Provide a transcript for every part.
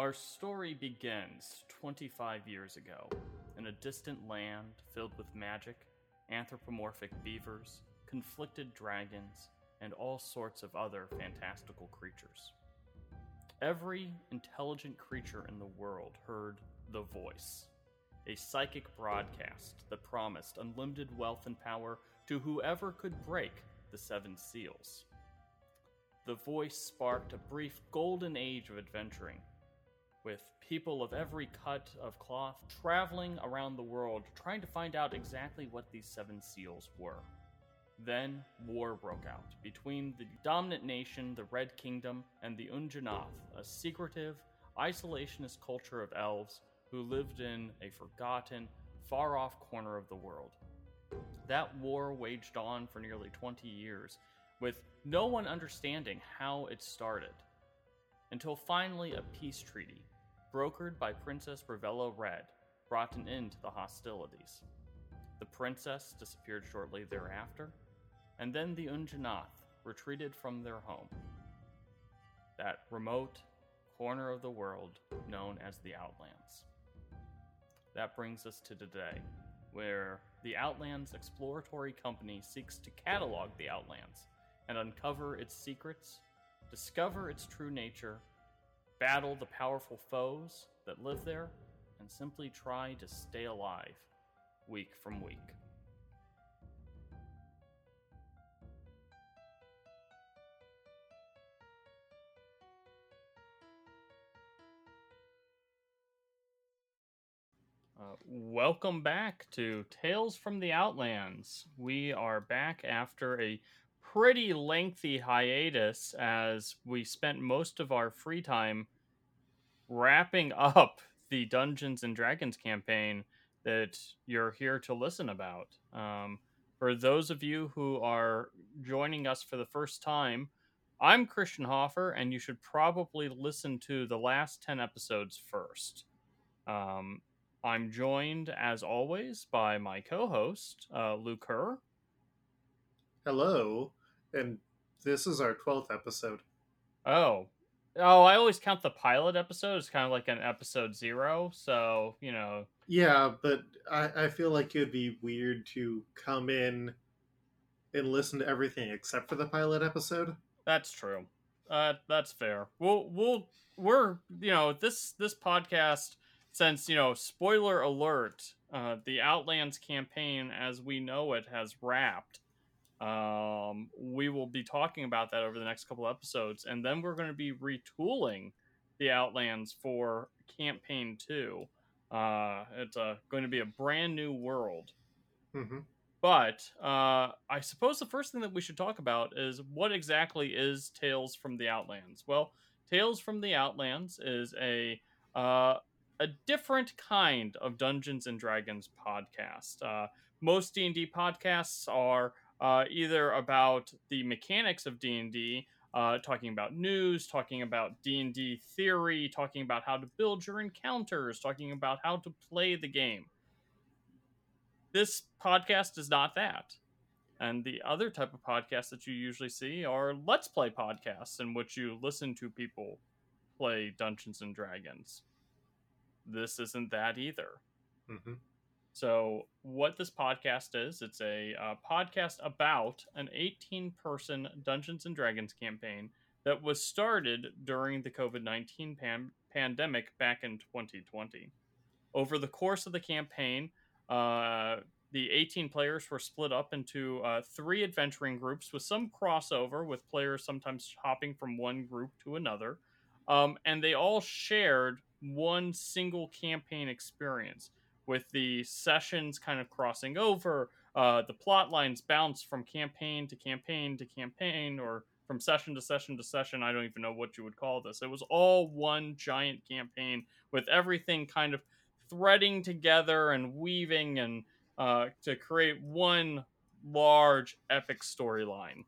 Our story begins 25 years ago in a distant land filled with magic, anthropomorphic beavers, conflicted dragons, and all sorts of other fantastical creatures. Every intelligent creature in the world heard the voice, a psychic broadcast that promised unlimited wealth and power to whoever could break the seven seals. The voice sparked a brief golden age of adventuring, with people of every cut of cloth traveling around the world trying to find out exactly what these seven seals were. Then war broke out between the dominant nation, the Red Kingdom, and the Unjanath, a secretive, isolationist culture of elves who lived in a forgotten, far off corner of the world. That war waged on for nearly 20 years, with no one understanding how it started. Until finally, a peace treaty, brokered by Princess Ravello Red, brought an end to the hostilities. The princess disappeared shortly thereafter, and then the Unjanath retreated from their home. That remote corner of the world known as the Outlands. That brings us to today, where the Outlands Exploratory Company seeks to catalog the Outlands and uncover its secrets, discover its true nature, battle the powerful foes that live there, and simply try to stay alive week from week. Uh, welcome back to Tales from the Outlands. We are back after a pretty lengthy hiatus as we spent most of our free time wrapping up the Dungeons and Dragons campaign that you're here to listen about. Um, for those of you who are joining us for the first time, I'm Christian Hoffer, and you should probably listen to the last 10 episodes first. Um, I'm joined, as always, by my co host, uh, Luke Kerr. Hello, and this is our 12th episode. Oh. Oh, I always count the pilot episode as kind of like an episode zero. So, you know. Yeah, but I, I feel like it'd be weird to come in and listen to everything except for the pilot episode. That's true. Uh, that's fair. We'll, we'll, we're, you know, this, this podcast since you know spoiler alert uh, the outlands campaign as we know it has wrapped um, we will be talking about that over the next couple episodes and then we're going to be retooling the outlands for campaign 2 uh, it's uh, going to be a brand new world mm-hmm. but uh, i suppose the first thing that we should talk about is what exactly is tales from the outlands well tales from the outlands is a uh, a different kind of Dungeons and Dragons podcast. Uh, most D and D podcasts are uh, either about the mechanics of D and D, uh, talking about news, talking about D and D theory, talking about how to build your encounters, talking about how to play the game. This podcast is not that. And the other type of podcast that you usually see are let's play podcasts in which you listen to people play Dungeons and Dragons this isn't that either. Mm-hmm. So, what this podcast is, it's a uh, podcast about an 18 person Dungeons and Dragons campaign that was started during the COVID 19 pan- pandemic back in 2020. Over the course of the campaign, uh, the 18 players were split up into uh, three adventuring groups with some crossover, with players sometimes hopping from one group to another. Um, and they all shared one single campaign experience with the sessions kind of crossing over. Uh, the plot lines bounce from campaign to campaign to campaign or from session to session to session. I don't even know what you would call this. It was all one giant campaign with everything kind of threading together and weaving and uh, to create one large epic storyline.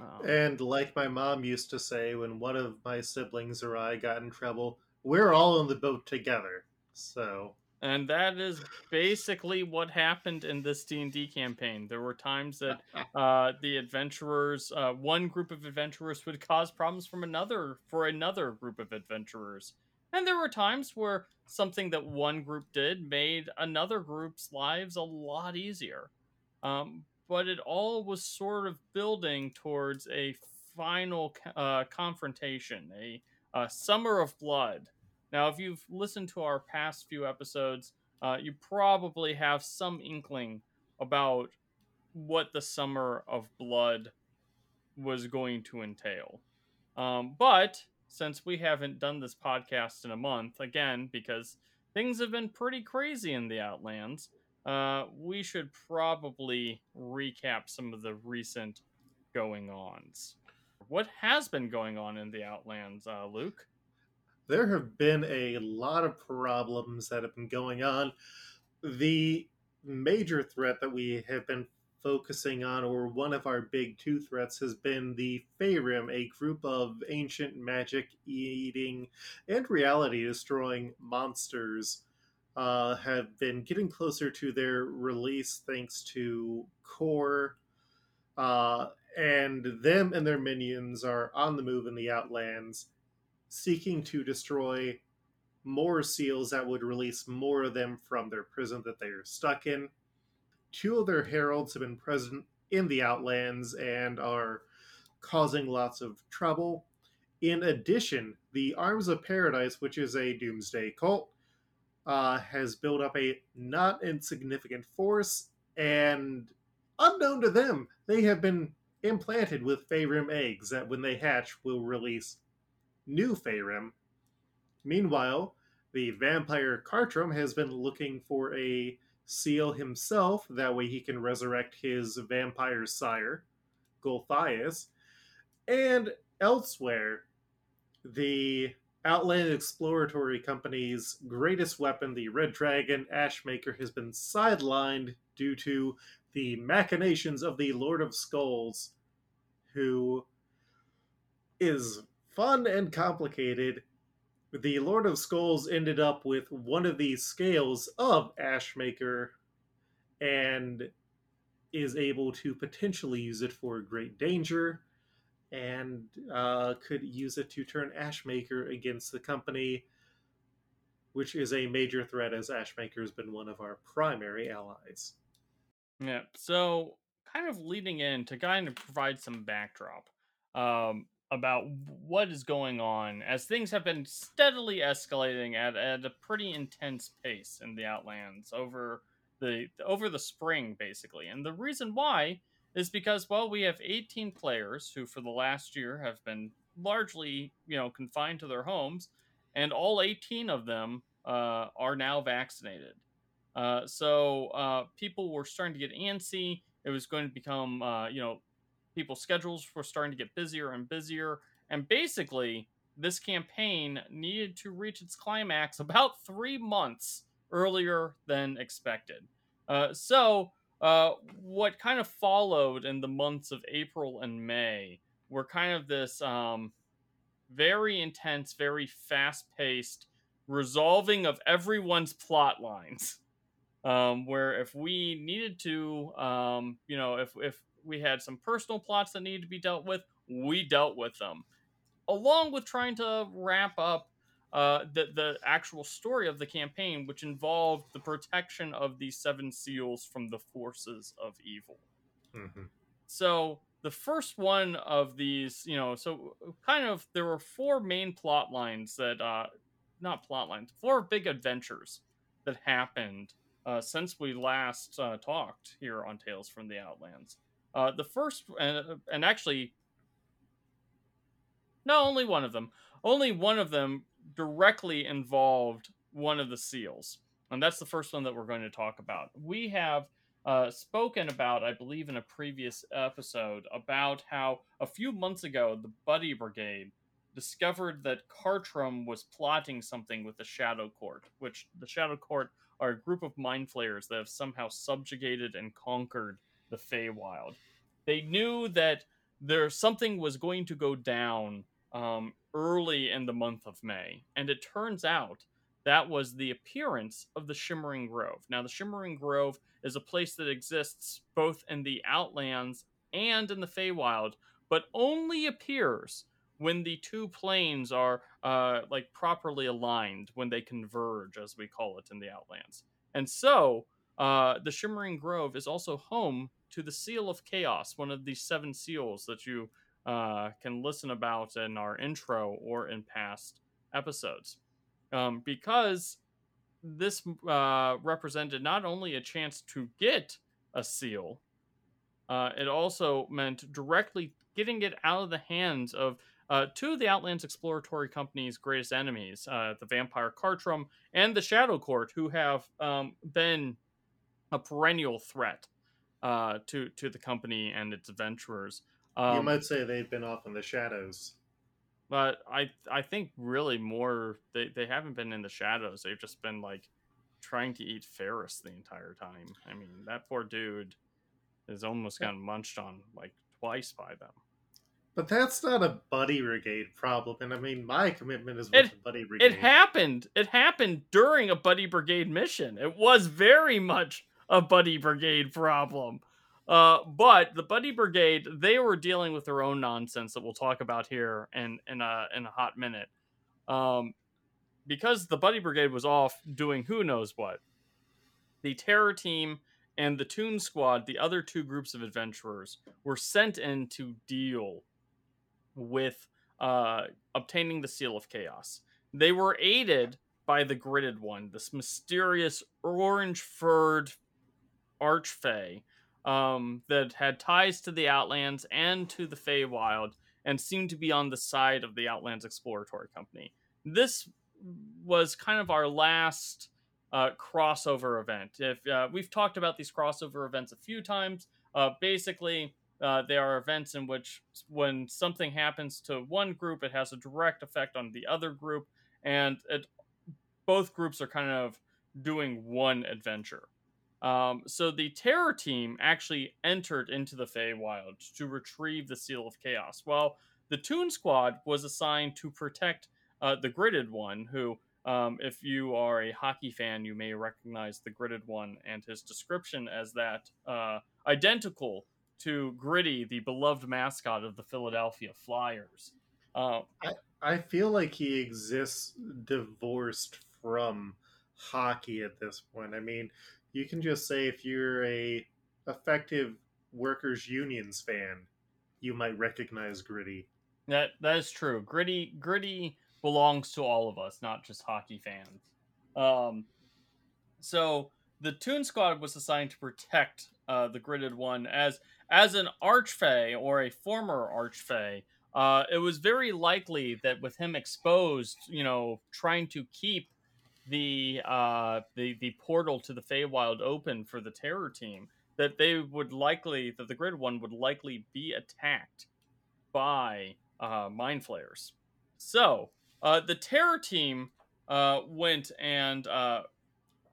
Um, and like my mom used to say, when one of my siblings or I got in trouble, we're all in the boat together. So and that is basically what happened in this d&d campaign there were times that uh, the adventurers uh, one group of adventurers would cause problems from another for another group of adventurers And there were times where something that one group did made another group's lives a lot easier. Um, but it all was sort of building towards a final uh, confrontation, a, a, summer of blood. Now, if you've listened to our past few episodes, uh, you probably have some inkling about what the summer of blood was going to entail. Um, but since we haven't done this podcast in a month, again, because things have been pretty crazy in the Outlands, uh, we should probably recap some of the recent going ons. What has been going on in the Outlands, uh, Luke? There have been a lot of problems that have been going on. The major threat that we have been focusing on, or one of our big two threats, has been the Faerûn, a group of ancient magic eating and reality destroying monsters. Uh, have been getting closer to their release thanks to Kor. Uh, and them and their minions are on the move in the Outlands, seeking to destroy more seals that would release more of them from their prison that they are stuck in two of their heralds have been present in the Outlands and are causing lots of trouble. In addition, the Arms of Paradise, which is a doomsday cult, uh, has built up a not insignificant force, and unknown to them, they have been implanted with Faerûn eggs that, when they hatch, will release new Faerûn. Meanwhile, the vampire Cartrum has been looking for a seal himself. That way he can resurrect his vampire sire, Gulthias. And elsewhere, the Outland Exploratory Company's greatest weapon, the Red Dragon Ashmaker, has been sidelined due to the machinations of the Lord of Skulls, who is fun and complicated the Lord of Skulls ended up with one of these scales of Ashmaker and is able to potentially use it for great danger and uh, could use it to turn Ashmaker against the company, which is a major threat as Ashmaker has been one of our primary allies. Yeah, so kind of leading in to kind of provide some backdrop. Um, about what is going on as things have been steadily escalating at, at a pretty intense pace in the Outlands over the over the spring basically. And the reason why is because well we have 18 players who for the last year have been largely, you know, confined to their homes and all 18 of them uh, are now vaccinated. Uh, so uh, people were starting to get antsy. It was going to become, uh, you know, people's schedules were starting to get busier and busier. And basically, this campaign needed to reach its climax about three months earlier than expected. Uh, so, uh, what kind of followed in the months of April and May were kind of this um, very intense, very fast paced resolving of everyone's plot lines. Um, where if we needed to, um, you know, if, if we had some personal plots that needed to be dealt with. We dealt with them, along with trying to wrap up uh, the the actual story of the campaign, which involved the protection of the seven seals from the forces of evil. Mm-hmm. So the first one of these, you know, so kind of there were four main plot lines that, uh, not plot lines, four big adventures that happened uh, since we last uh, talked here on Tales from the Outlands. Uh, the first, and, and actually, no, only one of them. Only one of them directly involved one of the seals. And that's the first one that we're going to talk about. We have uh, spoken about, I believe, in a previous episode, about how a few months ago the Buddy Brigade discovered that Cartrum was plotting something with the Shadow Court, which the Shadow Court are a group of mind flayers that have somehow subjugated and conquered the Feywild. They knew that there something was going to go down um, early in the month of May, and it turns out that was the appearance of the Shimmering Grove. Now, the Shimmering Grove is a place that exists both in the Outlands and in the Feywild, but only appears when the two planes are uh, like properly aligned when they converge, as we call it in the Outlands. And so, uh, the Shimmering Grove is also home to the Seal of Chaos, one of the seven seals that you uh, can listen about in our intro or in past episodes. Um, because this uh, represented not only a chance to get a seal, uh, it also meant directly getting it out of the hands of uh, two of the Outlands Exploratory Company's greatest enemies, uh, the Vampire Cartrum and the Shadow Court, who have um, been a perennial threat uh, to to the company and its adventurers. Um, you might say they've been off in the shadows. But I I think really more they, they haven't been in the shadows. They've just been like trying to eat Ferris the entire time. I mean, that poor dude is almost gotten munched on like twice by them. But that's not a buddy brigade problem, and I mean my commitment is with It- the buddy brigade. It happened. It happened during a buddy brigade mission. It was very much a buddy brigade problem. Uh, but the buddy brigade, they were dealing with their own nonsense that we'll talk about here in in a in a hot minute. Um, because the buddy brigade was off doing who knows what. The terror team and the Toon Squad, the other two groups of adventurers, were sent in to deal with uh, obtaining the Seal of Chaos. They were aided by the Gridded One, this mysterious orange furred archfey um, that had ties to the Outlands and to the Feywild and seemed to be on the side of the Outlands Exploratory Company. This was kind of our last uh, crossover event. If uh, we've talked about these crossover events a few times, uh, basically uh, they are events in which when something happens to one group, it has a direct effect on the other group, and it, both groups are kind of doing one adventure. Um, so the terror team actually entered into the Feywild to retrieve the Seal of Chaos, while the Toon Squad was assigned to protect uh, the Gridded One, who, um, if you are a hockey fan, you may recognize the Gridded One and his description as that uh, identical to Gritty, the beloved mascot of the Philadelphia Flyers. Uh, I feel like he exists divorced from hockey at this point. I mean, you can just say if you're a effective workers unions fan, you might recognize Gritty. That that is true. Gritty gritty belongs to all of us, not just hockey fans. Um, so the Toon Squad was assigned to protect uh, the gridded one as as an archfey or a former archfey. Uh, it was very likely that with him exposed, you know, trying to keep the uh, the the portal to the Feywild open for the Terror Team, that they would likely that the Grid One would likely be attacked by uh, mind flayers. So uh, the Terror Team uh, went and uh,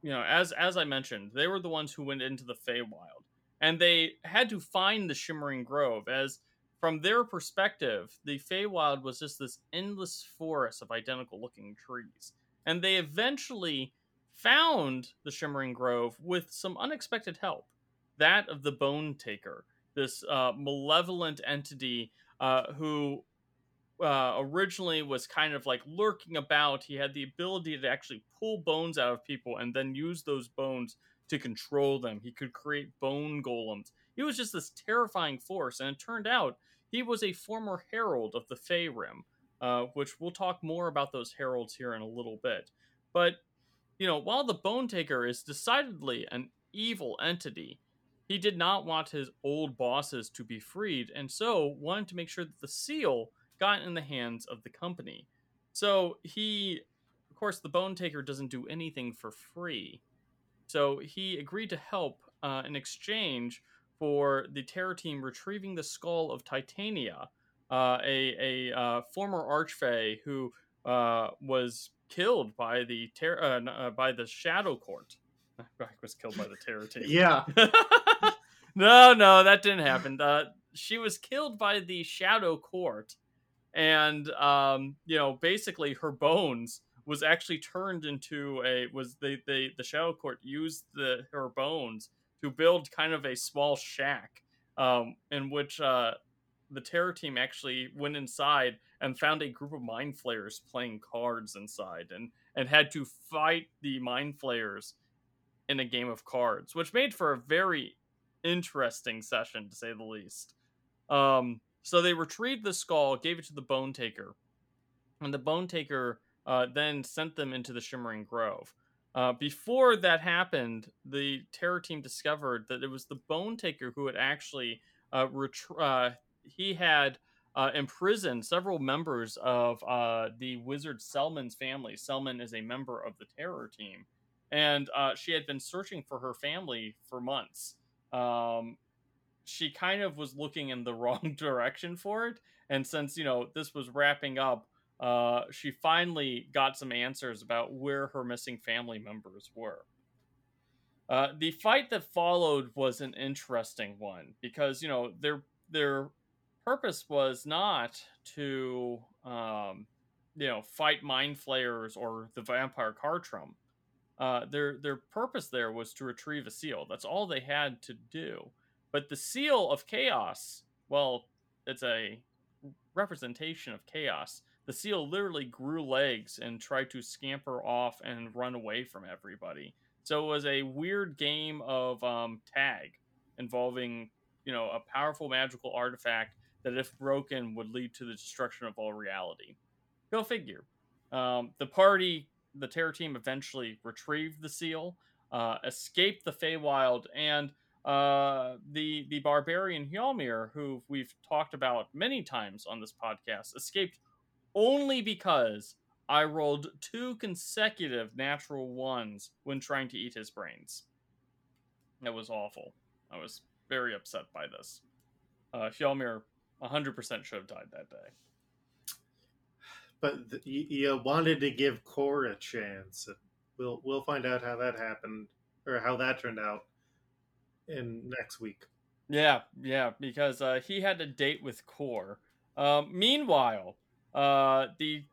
you know, as as I mentioned, they were the ones who went into the Feywild, and they had to find the Shimmering Grove. As from their perspective, the Feywild was just this endless forest of identical looking trees, and they eventually found the Shimmering Grove with some unexpected help. That of the Bone Taker, this uh, malevolent entity uh, who uh, originally was kind of like lurking about. He had the ability to actually pull bones out of people and then use those bones to control them. He could create bone golems. He was just this terrifying force, and it turned out he was a former herald of the Feyrim, uh, which we'll talk more about those heralds here in a little bit. But you know, while the Bone Taker is decidedly an evil entity, he did not want his old bosses to be freed, and so wanted to make sure that the seal got in the hands of the company. So he, of course, the Bone Taker doesn't do anything for free. So he agreed to help uh, in exchange for the Terror Team retrieving the skull of Titania, uh, a, a uh, former Archfey who uh, was killed by the ter- uh, uh, by the Shadow Court. was killed by the Terror Team. Yeah, no, no, that didn't happen. Uh, she was killed by the Shadow Court, and um, you know, basically her bones was actually turned into a was the the the Shadow Court used the her bones to build kind of a small shack, um, in which uh, the terror team actually went inside and found a group of mind flayers playing cards inside and and had to fight the mind flayers in a game of cards which made for a very interesting session to say the least. Um so they retrieved the skull gave it to the bone taker and the bone taker uh, then sent them into the shimmering grove. Uh, before that happened, the terror team discovered that it was the Bone Taker who had actually uh, retr- uh, he had uh, imprisoned several members of uh, the wizard Selman's family. Selman is a member of the terror team, and uh, she had been searching for her family for months. Um, she kind of was looking in the wrong direction for it, and since you know this was wrapping up uh, she finally got some answers about where her missing family members were. Uh, the fight that followed was an interesting one because you know their their purpose was not to um, you know fight mind flayers or the vampire Cartrum. Uh, their their purpose there was to retrieve a seal. That's all they had to do. But the seal of chaos, well, it's a representation of chaos the seal literally grew legs and tried to scamper off and run away from everybody. So it was a weird game of um, tag involving, you know, a powerful magical artifact that, if broken, would lead to the destruction of all reality. Go figure. Um, the party, the terror team, eventually retrieved the seal, uh, escaped the Feywild, and uh, the the barbarian Hjalmir, who we've talked about many times on this podcast, escaped only because I rolled two consecutive natural ones when trying to eat his brains. That was awful. I was very upset by this. Uh, Hjalmir 100% should have died that day. But the, you, you, wanted to give Kor a chance. We'll we'll find out how that happened or how that turned out in next week. Yeah, yeah, because uh, he had a date with Kor. Um, meanwhile, uh, the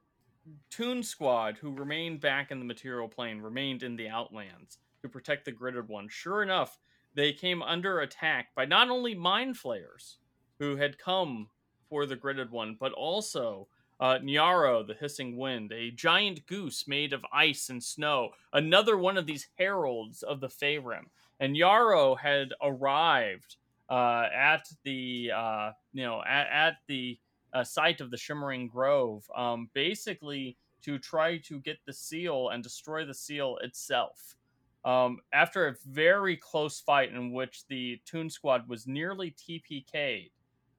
Toon Squad, who remained back in the material plane, remained in the Outlands to protect the gridded one. Sure enough, they came under attack by not only mind flayers who had come for the gridded one, but also uh, Nyaro, the hissing wind, a giant goose made of ice and snow, another one of these heralds of the Faerun. And Nyaro had arrived uh, at the uh, you know at, at the uh, site of the Shimmering Grove, um, basically to try to get the seal and destroy the seal itself. Um, after a very close fight in which the Toon Squad was nearly TPK'd,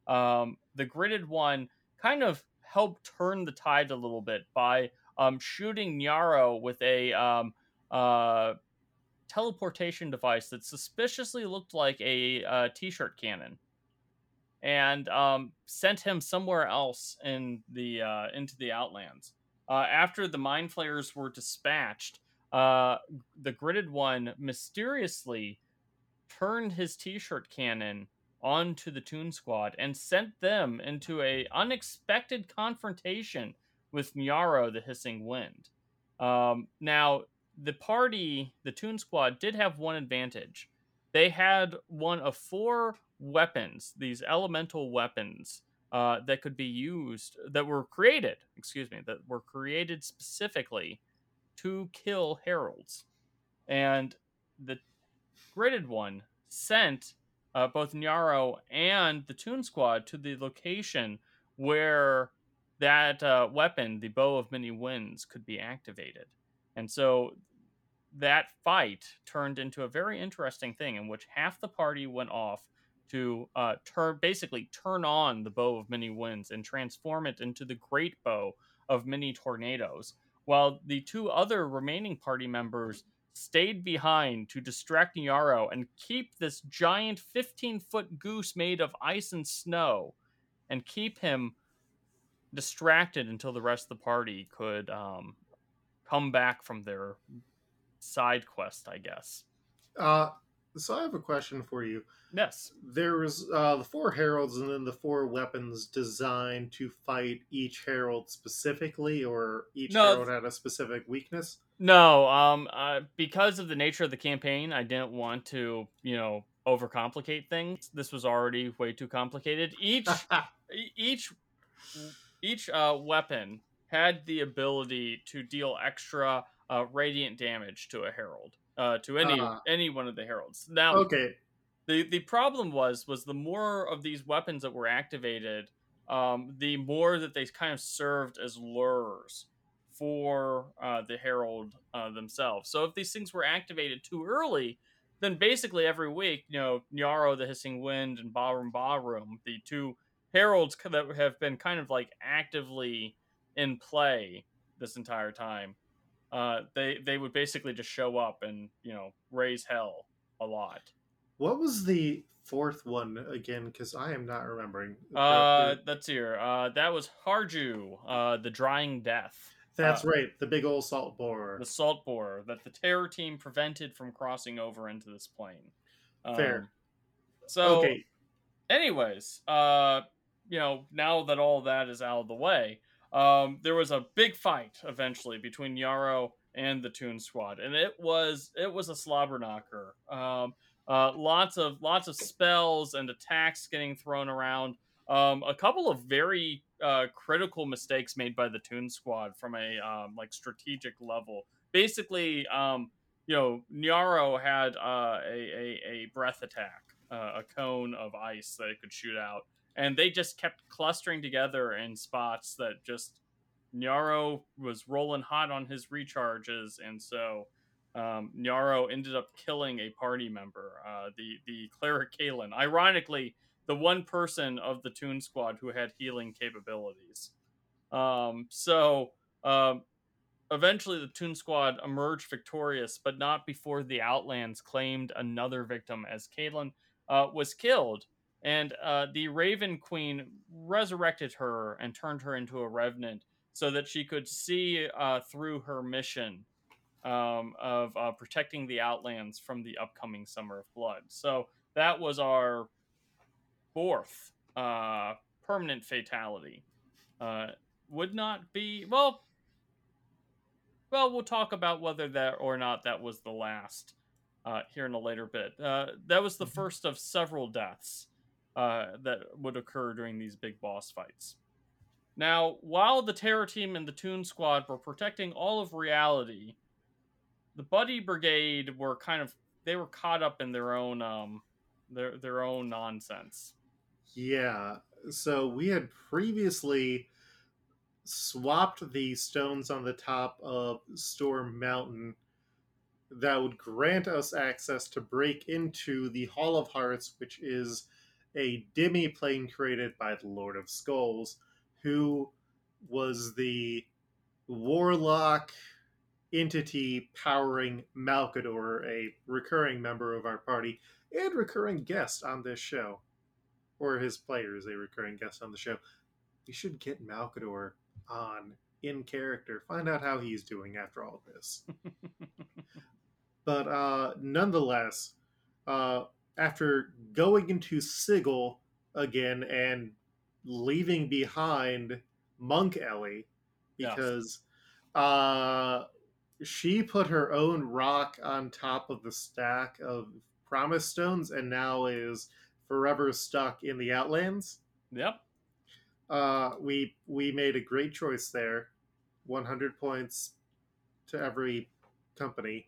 um, the Gridded One kind of helped turn the tide a little bit by um, shooting Nyaro with a um, uh, teleportation device that suspiciously looked like a uh, t-shirt cannon and um, sent him somewhere else in the uh, into the Outlands. Uh, after the mind flayers were dispatched, uh, the gridded one mysteriously turned his T-shirt cannon onto the Toon Squad and sent them into a unexpected confrontation with Nyaro, the Hissing Wind. Um, now, the party, the Toon Squad, did have one advantage. They had one of four weapons, these elemental weapons uh, that could be used, that were created, excuse me, that were created specifically to kill heralds. And the gridded one sent uh, both Nyaro and the Toon Squad to the location where that uh, weapon, the Bow of Many Winds, could be activated. And so that fight turned into a very interesting thing in which half the party went off to uh, basically turn on the bow of many winds and transform it into the great bow of many tornadoes, while the two other remaining party members stayed behind to distract Nyaro and keep this giant 15 foot goose made of ice and snow and keep him distracted until the rest of the party could um, come back from their side quest, I guess. Uh, so I have a question for you. Yes. There was uh, the four heralds and then the four weapons designed to fight each herald specifically, or each no, herald had a specific weakness. No, um, uh, because of the nature of the campaign, I didn't want to, you know, overcomplicate things. This was already way too complicated. Each each each uh, weapon had the ability to deal extra uh, radiant damage to a herald, uh, to any Ah. any one of the heralds. Now, okay, the the problem was was the more of these weapons that were activated, um, the more that they kind of served as lures for uh, the herald uh, themselves. So if these things were activated too early, then basically every week, you know, Nyaro, the Hissing Wind, and Ballroom Ballroom, the two heralds that have been kind of like actively in play this entire time, uh, they they would basically just show up and you know raise hell a lot. what was the fourth one again? Because I am not remembering. Uh, that's here. Uh, that was Harju, uh, the Drying Death, That's uh, right, the big old salt borer. the salt borer that the terror team prevented from crossing over into this plane. Fair. Um, So, okay, anyways, uh, you know, now that all that is out of the way, um, there was a big fight eventually between Nyaro and the Toon Squad, and it was it was a slobber knocker. Um, uh, lots of lots of spells and attacks getting thrown around. Um, a couple of very uh, critical mistakes made by the Toon Squad from a um, like strategic level. Basically, um, you know, Nyaro had uh, a, a a breath attack, uh, a cone of ice that it could shoot out, and they just kept clustering together in spots that just Nyaro was rolling hot on his recharges, and so um, Nyaro ended up killing a party member, uh, the the cleric Kalen. Ironically, the one person of the Toon Squad who had healing capabilities. Um, so um, eventually, the Toon Squad emerged victorious, but not before the Outlands claimed another victim as Kalen uh, was killed. And uh, the Raven Queen resurrected her and turned her into a revenant so that she could see uh, through her mission um, of uh, protecting the Outlands from the upcoming Summer of Blood. So that was our fourth uh, permanent fatality. Uh, would not be well. Well, we'll talk about whether that or not that was the last uh, here in a later bit. Uh, that was the Mhm. first of several deaths uh, that would occur during these big boss fights. Now, while the Terror Team and the Toon Squad were protecting all of reality, the Buddy Brigade were kind of they were caught up in their own um their their own nonsense. Yeah. So we had previously swapped the stones on the top of Storm Mountain that would grant us access to break into the Hall of Hearts, which is a demi plane created by the Lord of Skulls, who was the warlock entity powering Malkador, a recurring member of our party and recurring guest on this show. Or his players, a recurring guest on the show. We should get Malkador on in character, find out how he's doing after all of this. But uh, nonetheless, uh, after going into Sigil again and leaving behind Monk Ellie, Yes. because uh, she put her own rock on top of the stack of Promise Stones and now is forever stuck in the Outlands. Yep. Uh, we we made a great choice there. 100 points to every company.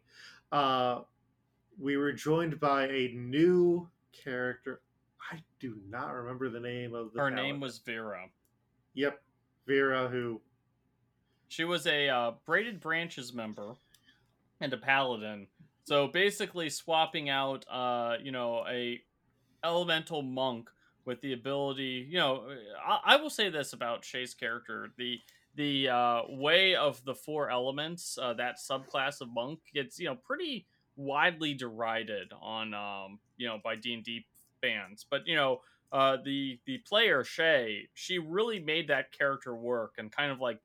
Uh, we were joined by a new character. I do not remember the name of the. Her name was Vera. Yep, Vera. Who? She was a uh, Braided Branches member and a paladin. So basically, swapping out, uh, you know, a elemental monk with the ability. You know, I, I will say this about Shay's character: the the uh, way of the four elements, uh, that subclass of monk, gets you know pretty widely derided on, um, you know, by D and D fans. But you know, uh, the the player Shay, she really made that character work and kind of like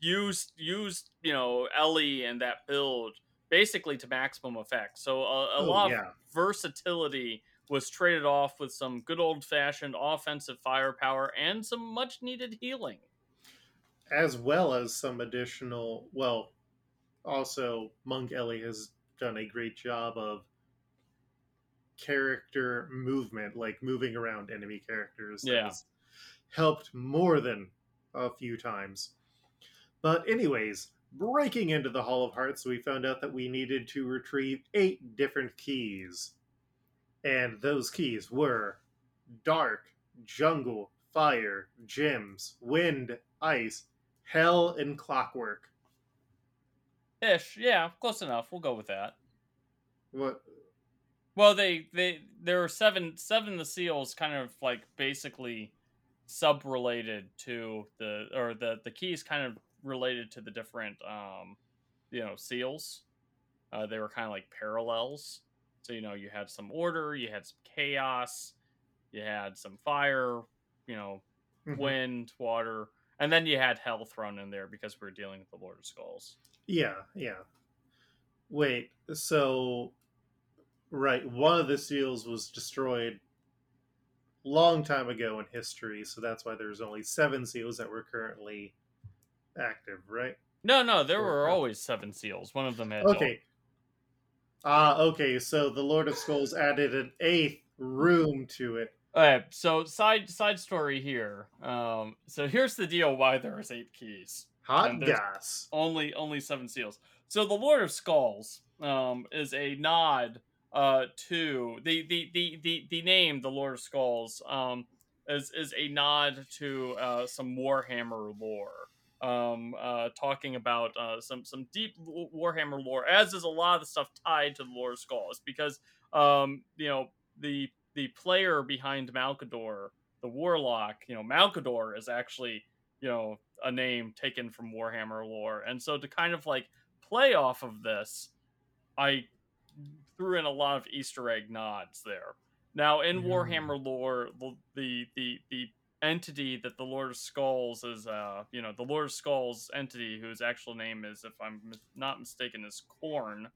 used used you know Ellie and that build basically to maximum effect. So a, a Oh, lot yeah. of versatility was traded off with some good old fashioned offensive firepower and some much needed healing. as well as some additional. Well, also Monk Ellie has done a great job of character movement, like moving around enemy characters. Yeah. has helped more than a few times. But, anyways, breaking into the Hall of Hearts, we found out that we needed to retrieve eight different keys. And those keys were dark, jungle, fire, gems, wind, ice, hell, and clockwork. Ish, yeah, close enough. We'll go with that. What? Well, they they there are seven seven of the seals kind of like basically sub related to the or the the keys kind of related to the different um you know seals. Uh, they were kind of like parallels. So you know you had some order, you had some chaos, you had some fire, you know, Mhm. wind, water, and then you had hell thrown in there because we are dealing with the Lord of Skulls. Yeah, yeah. Wait, so right, one of the seals was destroyed long time ago in history, so that's why there's only seven seals that were currently active, right? No, no, there Or- were always seven seals. One of them had Okay. Ah, okay, so the Lord of Skulls added an eighth room to it. All right. so side side story here. Um, so here's the deal: why there is eight keys, Hot gas. only only seven seals. So the Lord of Skulls um, is a nod uh, to the, the the the the name the Lord of Skulls um, is is a nod to uh, some Warhammer lore. Um, uh, talking about uh, some some deep Warhammer lore, as is a lot of the stuff tied to the Lord of Skulls, because um, you know the the player behind Malkador, the Warlock, you know Malkador is actually you know a name taken from Warhammer lore, and so to kind of like play off of this, I threw in a lot of Easter egg nods there. Now in Mm. Warhammer lore, the the, the entity that the Lord of Skulls is, uh, you know, the Lord of Skulls entity whose actual name is, if I'm mis- not mistaken, is Khorne.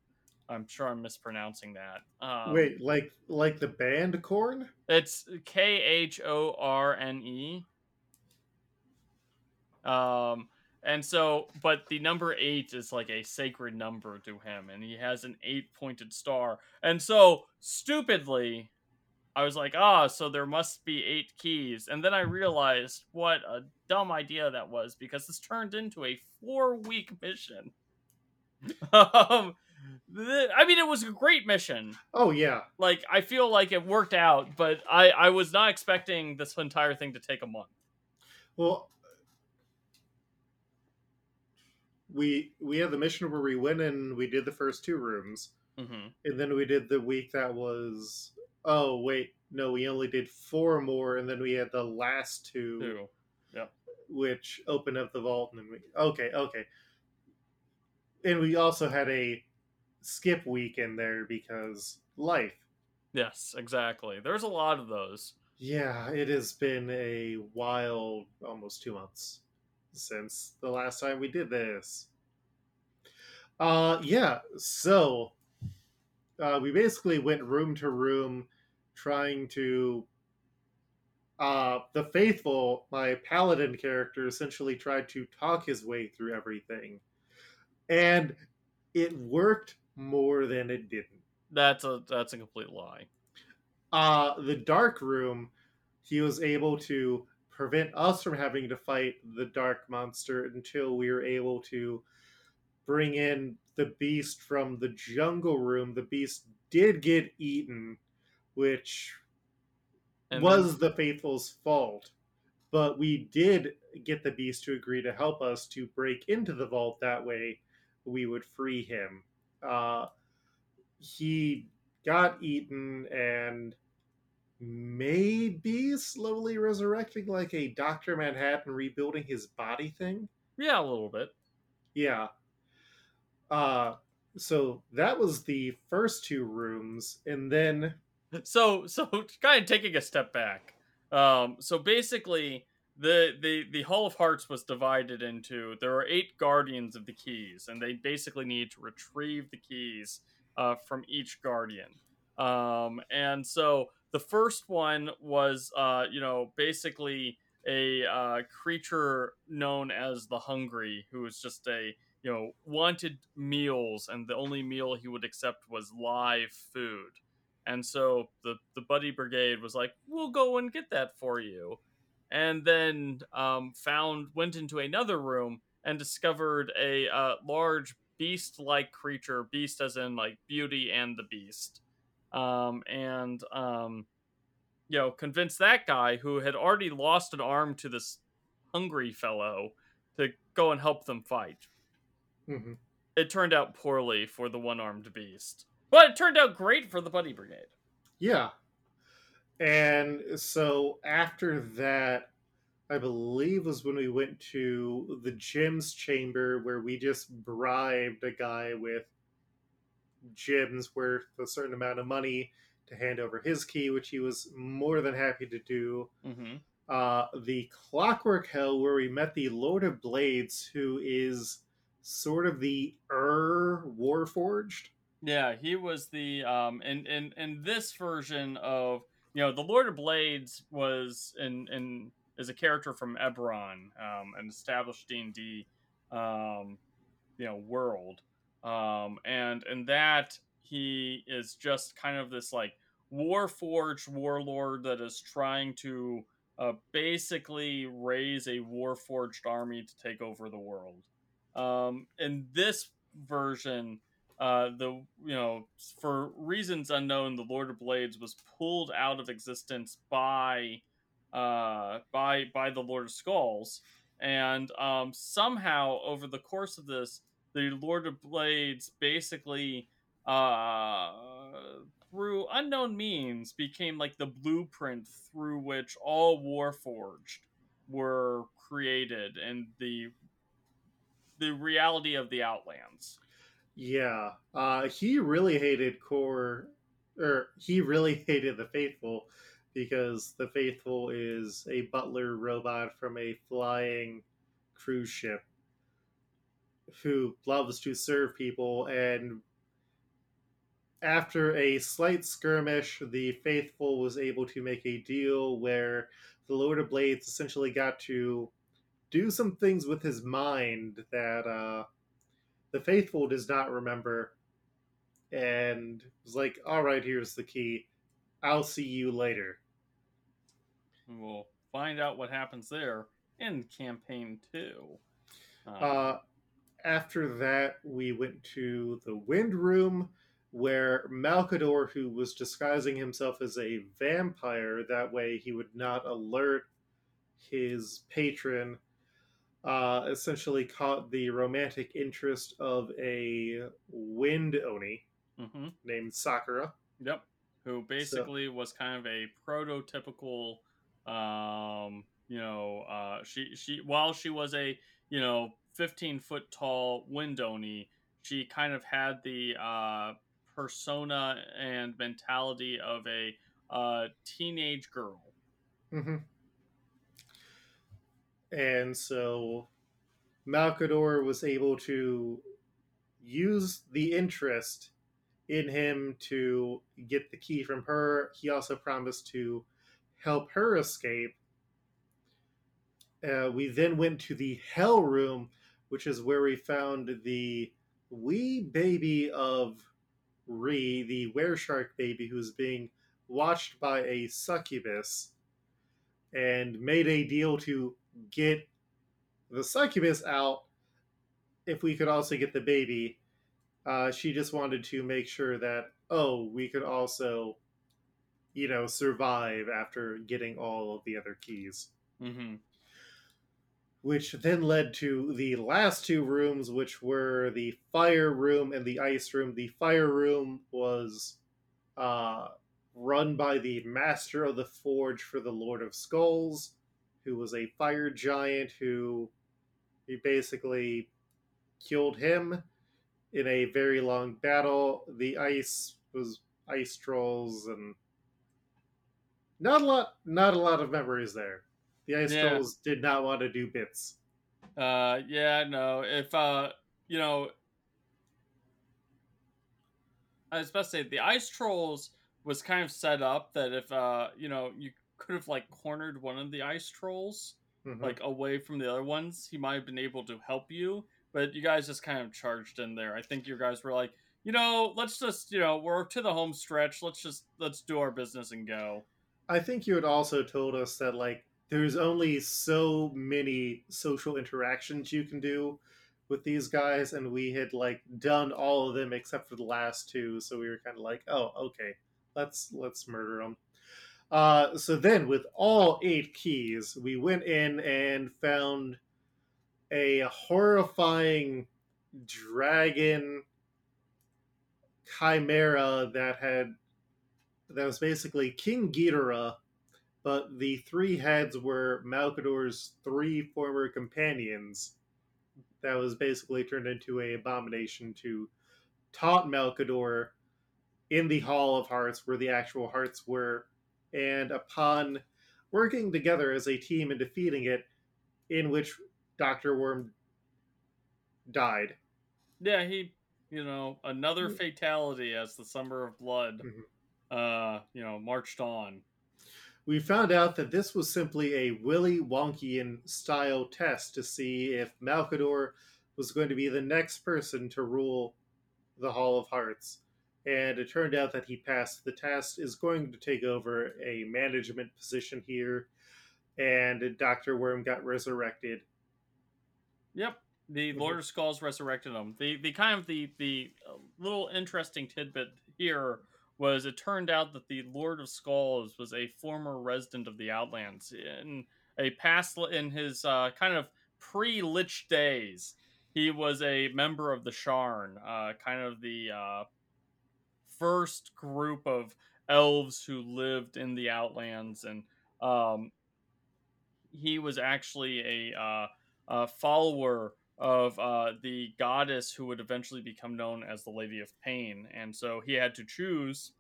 I'm sure I'm mispronouncing that. Um, Wait, like like the band Korn? it's K H O R N E. Um, and so, but the number eight is like a sacred number to him, and he has an eight pointed star. And so, stupidly, I was like, ah, so there must be eight keys. And then I realized what a dumb idea that was because this turned into a four week mission. um, the- I mean, it was a great mission Oh yeah. like I feel like it worked out, but I I was not expecting this entire thing to take a month. Well, we we had the mission where we went and we did the first two rooms, hmm and then we did the week that was. Oh wait, no, we only did four more, and then we had the last two, Two. which opened up the vault, and then we. Okay, okay. And we also had a skip week in there because life. Yes, exactly. There's a lot of those. Yeah, it has been a while, almost two months since the last time we did this. Uh, yeah, so uh, we basically went room to room trying to. Uh, the faithful, my paladin character, essentially tried to talk his way through everything, and it worked more than it didn't. That's a that's a complete lie. uh the dark room he was able to prevent us from having to fight the dark monster until we were able to bring in the beast from the jungle room the beast did get eaten which And was the faithful's fault but we did get the beast to agree to help us to break into the vault that way we would free him uh he got eaten and maybe slowly resurrecting like a Dr. Manhattan rebuilding his body thing. yeah, a little bit. Yeah. Uh so that was the first two rooms and then So so kind of taking a step back. Um, so basically, the the the Hall of Hearts was divided into there are eight guardians of the keys, and they basically need to retrieve the keys uh, from each guardian. Um, and so the first one was, uh, you know, basically a uh, creature known as the Hungry, who was just a you know wanted meals, and the only meal he would accept was live food. And so the the buddy brigade was like, "We'll go and get that for you," and then um, found went into another room and discovered a uh, large beast-like creature, beast as in like Beauty and the Beast, um, and um, you know convinced that guy who had already lost an arm to this hungry fellow to go and help them fight. Mhm. It turned out poorly for the one-armed beast, but it turned out great for the Buddy Brigade. Yeah. And so after that, I believe was when we went to the Jim's chamber where we just bribed a guy with gems worth a certain amount of money to hand over his key, which he was more than happy to do. Mm-hmm. Uh, the Clockwork Hell, where we met the Lord of Blades, who is sort of the Ur Warforged. Yeah, he was the um in in in this version of you know the Lord of Blades was in in is a character from Eberron, um, an established D and D, um, you know world, um, and in that he is just kind of this like warforged warlord that is trying to uh, basically raise a warforged army to take over the world. Um, in this version, uh, the you know for reasons unknown, the Lord of Blades was pulled out of existence by uh, by by the Lord of Skulls, and um, somehow over the course of this, the Lord of Blades basically uh, through unknown means became like the blueprint through which all Warforged were created and the the reality of the Outlands. Yeah, uh, he really hated Kor, or he really hated the Faithful because the Faithful is a butler robot from a flying cruise ship who loves to serve people. And after a slight skirmish, the Faithful was able to make a deal where the Lord of Blades essentially got to do some things with his mind that uh, the faithful does not remember and was like all right here's the key i'll see you later We'll find out what happens there in campaign two. Um, uh, after that we went to the wind room where malkador who was disguising himself as a vampire that way he would not alert his patron uh, essentially caught the romantic interest of a wind oni mhm. named sakura Yep. Who basically was kind of a prototypical, um, you know, uh, she she while she was a you know fifteen foot tall wind oni, she kind of had the uh, persona and mentality of a uh, teenage girl. hmm And so Malkador was able to use the interest in him to get the key from her. He also promised to help her escape. Uh, we then went to the Hell Room, which is where we found the wee baby of Ree, the wereshark baby who's being watched by a succubus, and made a deal to get the succubus out if we could also get the baby. Uh, she just wanted to make sure that, oh, we could also, you know, survive after getting all of the other keys Mm-hmm. which then led to the last two rooms, which were the fire room and the ice room. The fire room was uh, run by the master of the forge for the Lord of Skulls, who was a fire giant who he basically killed him in a very long battle. The ice was ice trolls and not a lot not a lot of memories there. The ice Yeah. trolls did not want to do bits. Uh, yeah, no. If uh, you know, I was about to say the ice trolls was kind of set up that if uh, you know, you could have like cornered one of the ice trolls Mhm. like away from the other ones, he might have been able to help you. But you guys just kind of charged in there. I think you guys were like, you know, let's just, you know, we're to the home stretch. Let's just let's do our business and go. I think you had also told us that like there's only so many social interactions you can do with these guys and we had like done all of them except for the last two so we were kind of like oh okay let's let's murder them uh, so then with all eight keys we went in and found a horrifying dragon chimera that had that was basically king Ghidorah but the three heads were Malcador's three former companions. That was basically turned into a abomination to taunt Malcador in the Hall of Hearts, where the actual hearts were, and upon working together as a team and defeating it, in which Doctor Worm died. Yeah, he, you know, another fatality as the Summer of Blood, mm-hmm. uh, you know, marched on we found out that this was simply a Willy Wonkian style test to see if Malcador was going to be the next person to rule the Hall of Hearts. And it turned out that he passed the test, is going to take over a management position here, and Dr. Worm got resurrected. Yep. The mm-hmm. Lord of Skulls resurrected him. The the kind of the the uh, little interesting tidbit here was it turned out that the Lord of Skulls was a former resident of the Outlands in a past in his uh, kind of pre-Lich days. He was a member of the Sharn, uh, kind of the uh, first group of elves who lived in the Outlands, and um, he was actually a, uh, a follower of uh, the goddess who would eventually become known as the Lady of Pain. And so he had to choose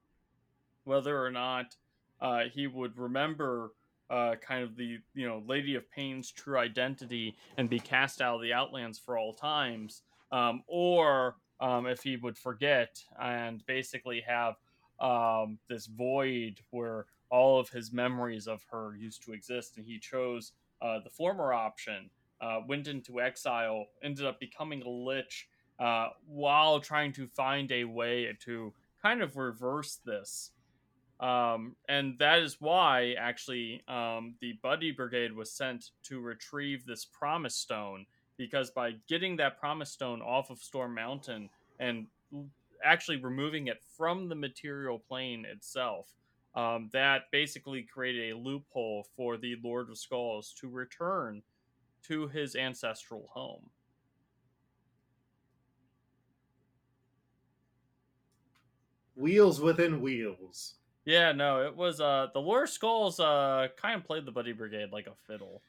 whether or not uh, he would remember uh, kind of the you know Lady of Pain's true identity and be cast out of the Outlands for all times, um, or um, if he would forget and basically have um, this void where all of his memories of her used to exist, and he chose uh, the former option uh, went into exile, ended up becoming a lich uh, while trying to find a way to kind of reverse this. Um, and that is why, actually, um, the Buddy Brigade was sent to retrieve this Promise Stone, because by getting that Promise Stone off of Storm Mountain and actually removing it from the material plane itself, um, that basically created a loophole for the Lord of Skulls to return to his ancestral home. Wheels within wheels. Yeah, no, it was uh the Lord Skulls uh kind of played the Buddy Brigade like a fiddle.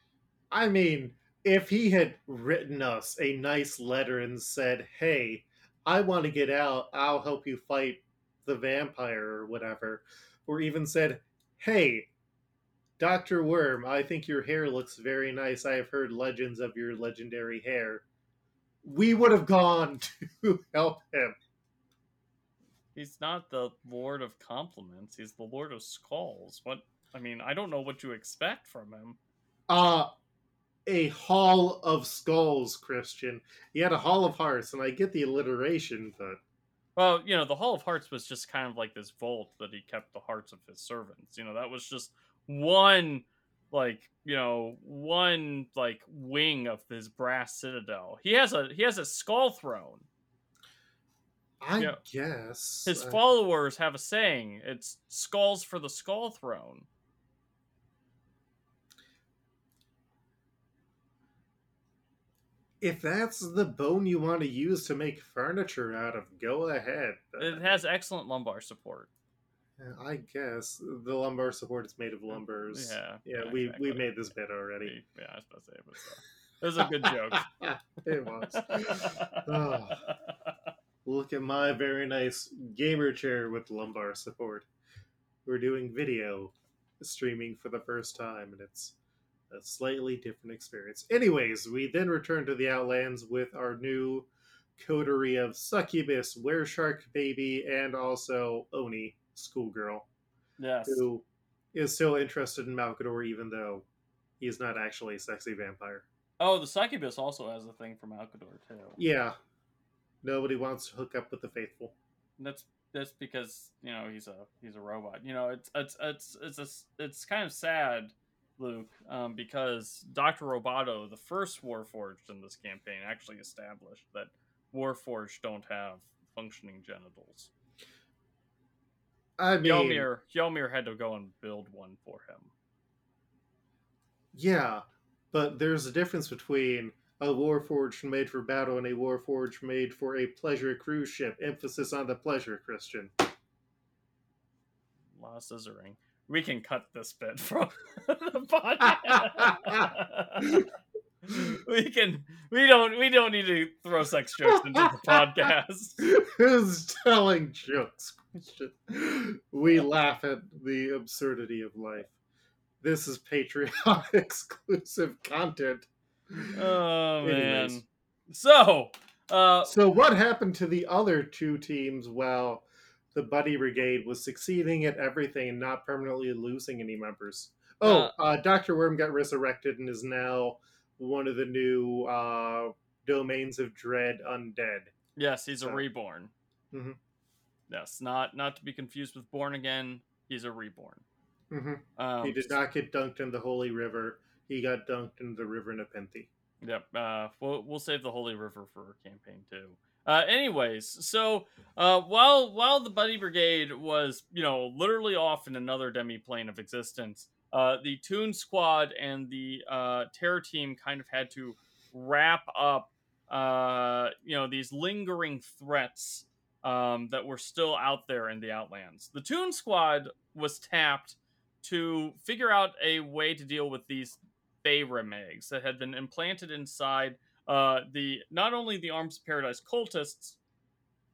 I mean, if he had written us a nice letter and said, "Hey, I want to get out. I'll help you fight the vampire or whatever," or even said, "Hey, Dr. Worm, I think your hair looks very nice. I have heard legends of your legendary hair. We would have gone to help him. He's not the Lord of Compliments. He's the Lord of Skulls. What? I mean, I don't know what you expect from him. Uh, a Hall of Skulls, Christian. He had a Hall of Hearts, and I get the alliteration, but. Well, you know, the Hall of Hearts was just kind of like this vault that he kept the hearts of his servants. You know, that was just one like you know one like wing of his brass citadel. He has a he has a skull throne. I you know, guess his followers have a saying. It's skulls for the skull throne. If that's the bone you want to use to make furniture out of, go ahead. It has excellent lumbar support. I guess the lumbar support is made of lumbers. Yeah, yeah, yeah we exactly. we made this bit already. Yeah, I was about to say, but uh, it was a good joke. it was. Oh, look at my very nice gamer chair with lumbar support. We're doing video streaming for the first time, and it's a slightly different experience. Anyways, we then return to the Outlands with our new coterie of Succubus, Wereshark Baby, and also Oni schoolgirl. Yes. Who is still interested in Malcador even though he's not actually a sexy vampire. Oh, the succubus also has a thing for Malcador too. Yeah. Nobody wants to hook up with the faithful. that's that's because you know he's a he's a robot. You know, it's it's it's it's a, it's kind of sad, Luke, um, because Doctor Roboto, the first Warforged in this campaign, actually established that Warforged don't have functioning genitals. I mean, Yelmir Yelmir had to go and build one for him. yeah, but there's a difference between a warforged made for battle and a warforged made for a pleasure cruise ship. Emphasis on the pleasure, Christian. A lot of scissoring. We can cut this bit from the podcast. we can. We don't. We don't need to throw sex jokes into the podcast. Who's telling jokes? We laugh at the absurdity of life. This is Patreon exclusive content. Oh Anyways. man. So, uh, So, what happened to the other two teams while the Buddy Brigade was succeeding at everything and not permanently losing any members? Oh, uh, Dr. Worm got resurrected and is now one of the new uh, domains of dread undead. yes, he's a So- reborn. Mhm. Yes, not not to be confused with born again. He's a reborn. hmm Um, he did not get dunked in the Holy River. He got dunked in the River Nepenthe. Yep. Uh, we'll we'll save the Holy River for our campaign too. Uh, anyways, so uh, while while the Buddy Brigade was you know literally off in another demi plane of existence, uh, the Toon Squad and the uh, Terror Team kind of had to wrap up uh, you know these lingering threats um, that were still out there in the Outlands. The Toon Squad was tapped to figure out a way to deal with these Feyrim eggs that had been implanted inside uh, the not only the Arms of Paradise cultists,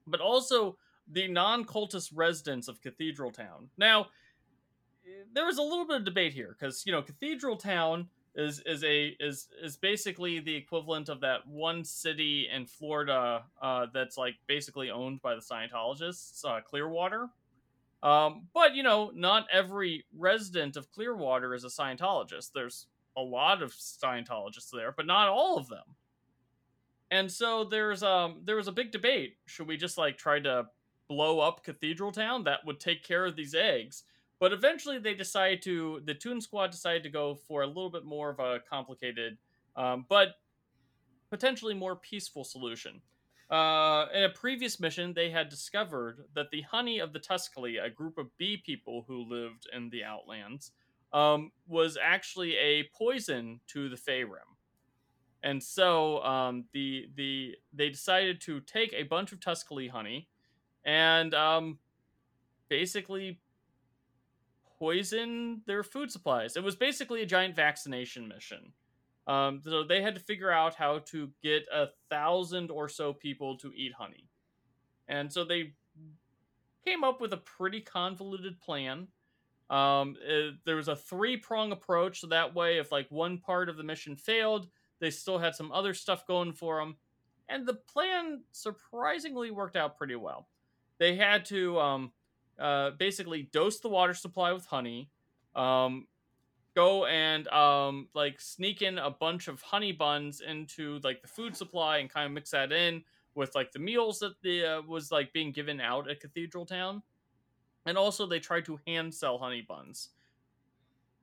but also the non-cultist residents of Cathedral Town. Now, there was a little bit of debate here because you know Cathedral Town is is a is is basically the equivalent of that one city in Florida uh, that's like basically owned by the Scientologists, uh, Clearwater. Um, but you know, not every resident of Clearwater is a Scientologist. There's a lot of Scientologists there, but not all of them. And so there's um there was a big debate. Should we just like try to blow up Cathedral Town? That would take care of these eggs. But eventually they decided to the Toon Squad decided to go for a little bit more of a complicated um, but potentially more peaceful solution. Uh, in a previous mission, they had discovered that the honey of the Tusculi, a group of bee people who lived in the Outlands, um, was actually a poison to the Feyrim. And so um, the the they decided to take a bunch of Tusculi honey and um, basically poison their food supplies. It was basically a giant vaccination mission. Um, so they had to figure out how to get a thousand or so people to eat honey. And so they came up with a pretty convoluted plan. Um, uh, there was a three prong approach, so that way, if like one part of the mission failed, they still had some other stuff going for them. And the plan surprisingly worked out pretty well. They had to um, uh, basically dose the water supply with honey, um, go and um, like sneak in a bunch of honey buns into like the food supply and kind of mix that in with like the meals that the uh, was like being given out at Cathedral Town, and also they tried to hand sell honey buns.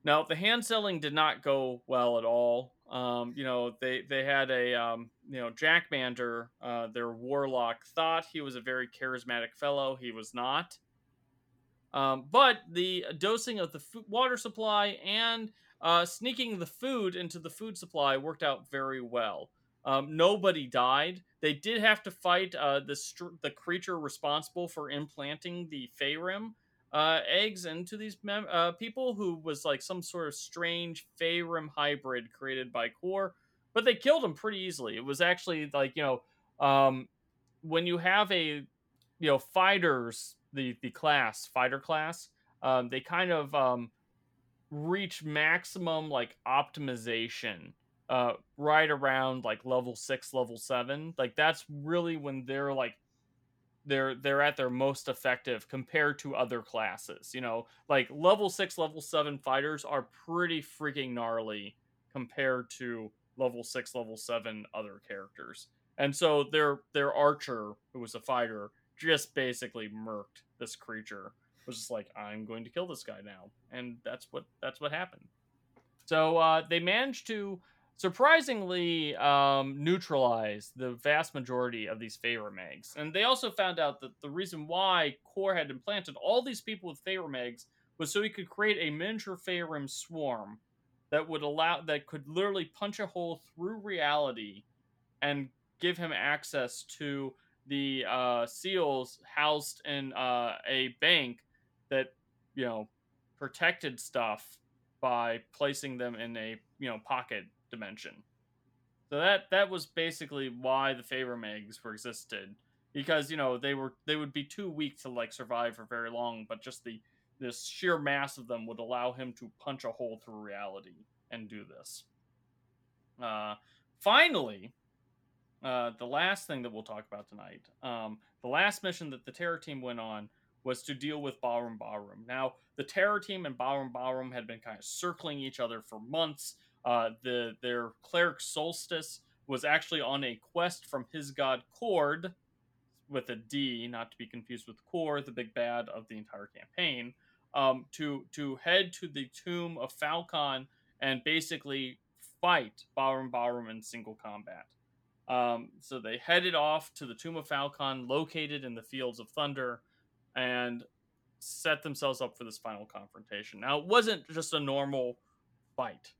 Now the hand selling did not go well at all. Um, you know they they had a um, you know Jack Mander, uh, their warlock, thought he was a very charismatic fellow. He was not. Um, but the dosing of the f- water supply and uh, sneaking the food into the food supply worked out very well. Um, nobody died. They did have to fight uh, the str- the creature responsible for implanting the Feyrim uh, eggs into these mem- uh, people, who was like some sort of strange Feyrim hybrid created by Kor. But they killed him pretty easily. It was actually like you know um, when you have a you know fighters the the class fighter class um, they kind of um, reach maximum like optimization uh, right around like level six level seven like that's really when they're like they're they're at their most effective compared to other classes you know like level six level seven fighters are pretty freaking gnarly compared to level six level seven other characters and so their their archer who was a fighter just basically murked this creature. Was just like, I'm going to kill this guy now, and that's what that's what happened. So uh, they managed to surprisingly um, neutralize the vast majority of these Megs. And they also found out that the reason why Kor had implanted all these people with Megs was so he could create a miniature Feyrim swarm that would allow that could literally punch a hole through reality and give him access to the uh, seals housed in uh, a bank that you know protected stuff by placing them in a you know pocket dimension. So that that was basically why the Feyrim were existed because you know they were they would be too weak to like survive for very long, but just the this sheer mass of them would allow him to punch a hole through reality and do this. Uh, finally, uh, the last thing that we'll talk about tonight, um, the last mission that the Terror Team went on was to deal with Ballroom Ballroom. Now, the Terror Team and Ballroom Ballroom had been kind of circling each other for months. Uh, the their cleric Solstice was actually on a quest from his god Kord, with a D, not to be confused with Kor, the big bad of the entire campaign, um, to to head to the tomb of Falcon and basically fight Ballroom Ballroom in single combat. Um, so they headed off to the tomb of Falcon, located in the Fields of Thunder, and set themselves up for this final confrontation. Now, it wasn't just a normal fight.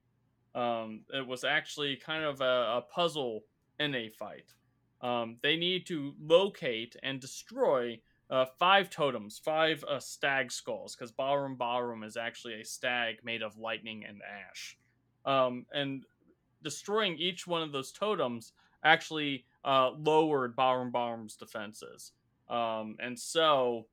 Um, it was actually kind of a, a puzzle in a fight. Um, they need to locate and destroy uh, five totems, five uh, stag skulls, because Ballroom Ballroom is actually a stag made of lightning and ash. Um, and destroying each one of those totems actually uh, lowered Ballroom Ballroom's defenses. Um, and so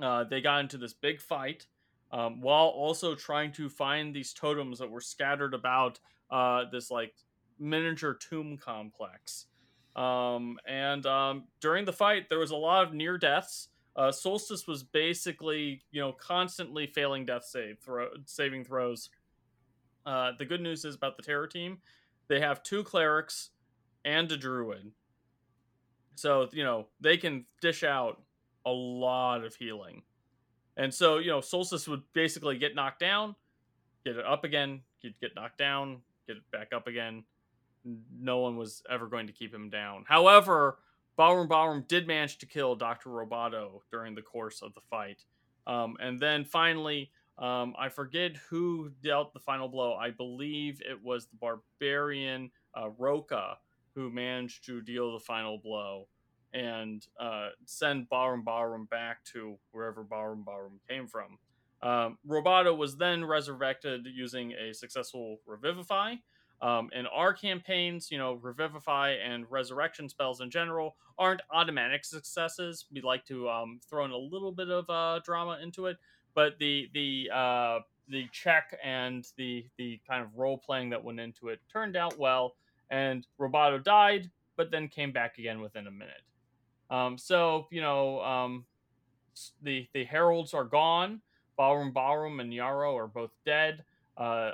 uh, they got into this big fight um, while also trying to find these totems that were scattered about uh, this like miniature tomb complex. Um, and um, during the fight, there was a lot of near deaths. Uh, Solstice was basically, you know, constantly failing death save throw saving throws. Uh, the good news is about the terror team, they have two clerics and a druid, so you know they can dish out a lot of healing. And so, you know, Solstice would basically get knocked down, get it up again, get knocked down, get it back up again. No one was ever going to keep him down. However, Ballroom Ballroom did manage to kill Dr. Roboto during the course of the fight. Um, and then finally, um, I forget who dealt the final blow. I believe it was the barbarian uh, Roka who managed to deal the final blow and uh, send Ballroom Ballroom back to wherever Ballroom Ballroom came from. Um, Roboto was then resurrected using a successful Revivify. Um, in our campaigns, you know, Revivify and Resurrection spells in general aren't automatic successes. We like to um, throw in a little bit of uh, drama into it, but the the uh, the check and the the kind of role playing that went into it turned out well. And Roboto died, but then came back again within a minute. Um, so you know, um, the the heralds are gone. Ballroom, Ballroom, and Nyaro are both dead. Uh,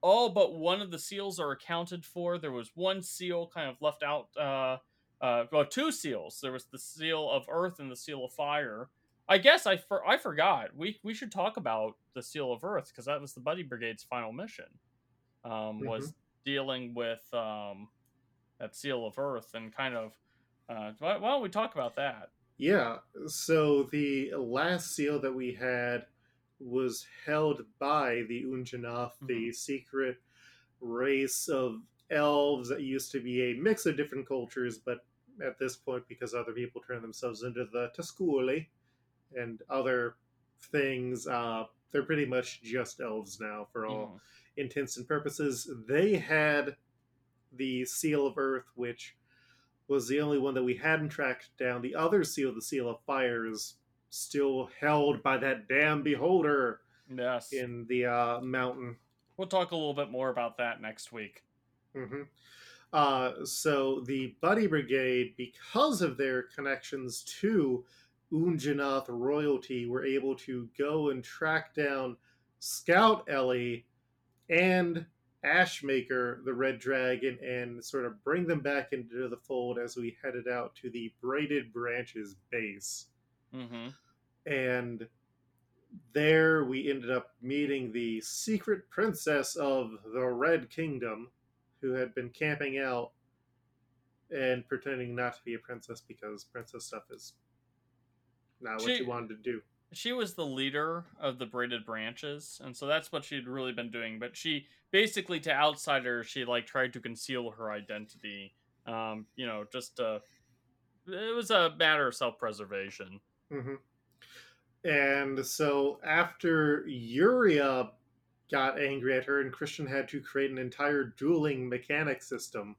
all but one of the seals are accounted for. There was one seal kind of left out. Uh, uh, well, two seals. There was the seal of Earth and the seal of Fire. I guess I for, I forgot. We we should talk about the seal of Earth because that was the Buddy Brigade's final mission. Um, mm-hmm. Was dealing with um, that seal of Earth and kind of uh, why, why don't we talk about that? Yeah. So the last seal that we had was held by the Unjanath, mm-hmm. the secret race of elves that used to be a mix of different cultures, but at this point, because other people turned themselves into the Tusculi and other things, uh, they're pretty much just elves now for all mm. intents and purposes. They had the Seal of Earth, which was the only one that we hadn't tracked down. The other seal, the Seal of Fire, is still held by that damn beholder. Yes. In the uh, mountain. We'll talk a little bit more about that next week. Mm-hmm. Uh, so the Buddy Brigade, because of their connections to Unjanath royalty, were able to go and track down Scout Ellie and Ashmaker, the Red Dragon, and sort of bring them back into the fold as we headed out to the Braided Branches base. Mm-hmm. And there we ended up meeting the secret princess of the Red Kingdom, who had been camping out and pretending not to be a princess because princess stuff is not what She- you wanted to do. she was the leader of the braided branches and so that's what she'd really been doing but she basically to outsiders she like tried to conceal her identity um you know just uh it was a matter of self-preservation hmm And so after Yuria got angry at her, and Christian had to create an entire dueling mechanic system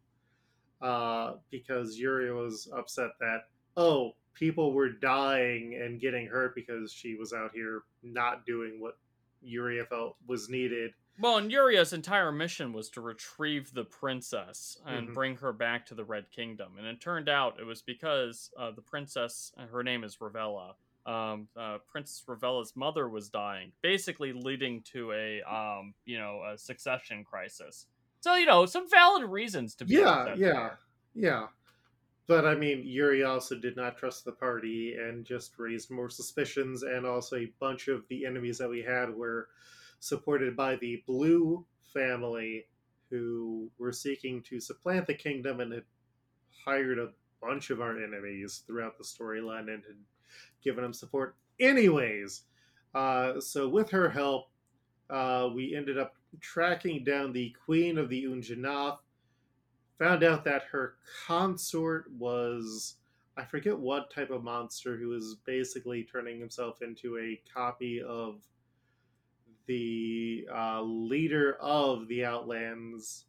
uh, because Yuria was upset that, oh, people were dying and getting hurt because she was out here not doing what Yuria felt was needed. Well and Yuria's entire mission was to retrieve the princess and Mhm. bring her back to the red kingdom and it turned out it was because uh, the princess her name is Ravella um, uh, Princess Ravella's mother was dying, basically leading to a um, you know a succession crisis. So you know some valid reasons to be Yeah, yeah, there. yeah. But I mean, Yuri also did not trust the party and just raised more suspicions. And also, a bunch of the enemies that we had were supported by the Blue family, who were seeking to supplant the kingdom and had hired a bunch of our enemies throughout the storyline and had given them support. Anyways, uh, so with her help, uh, we ended up tracking down the Queen of the Unjanath found out that her consort was I forget what type of monster who was basically turning himself into a copy of the uh, leader of the Outlands.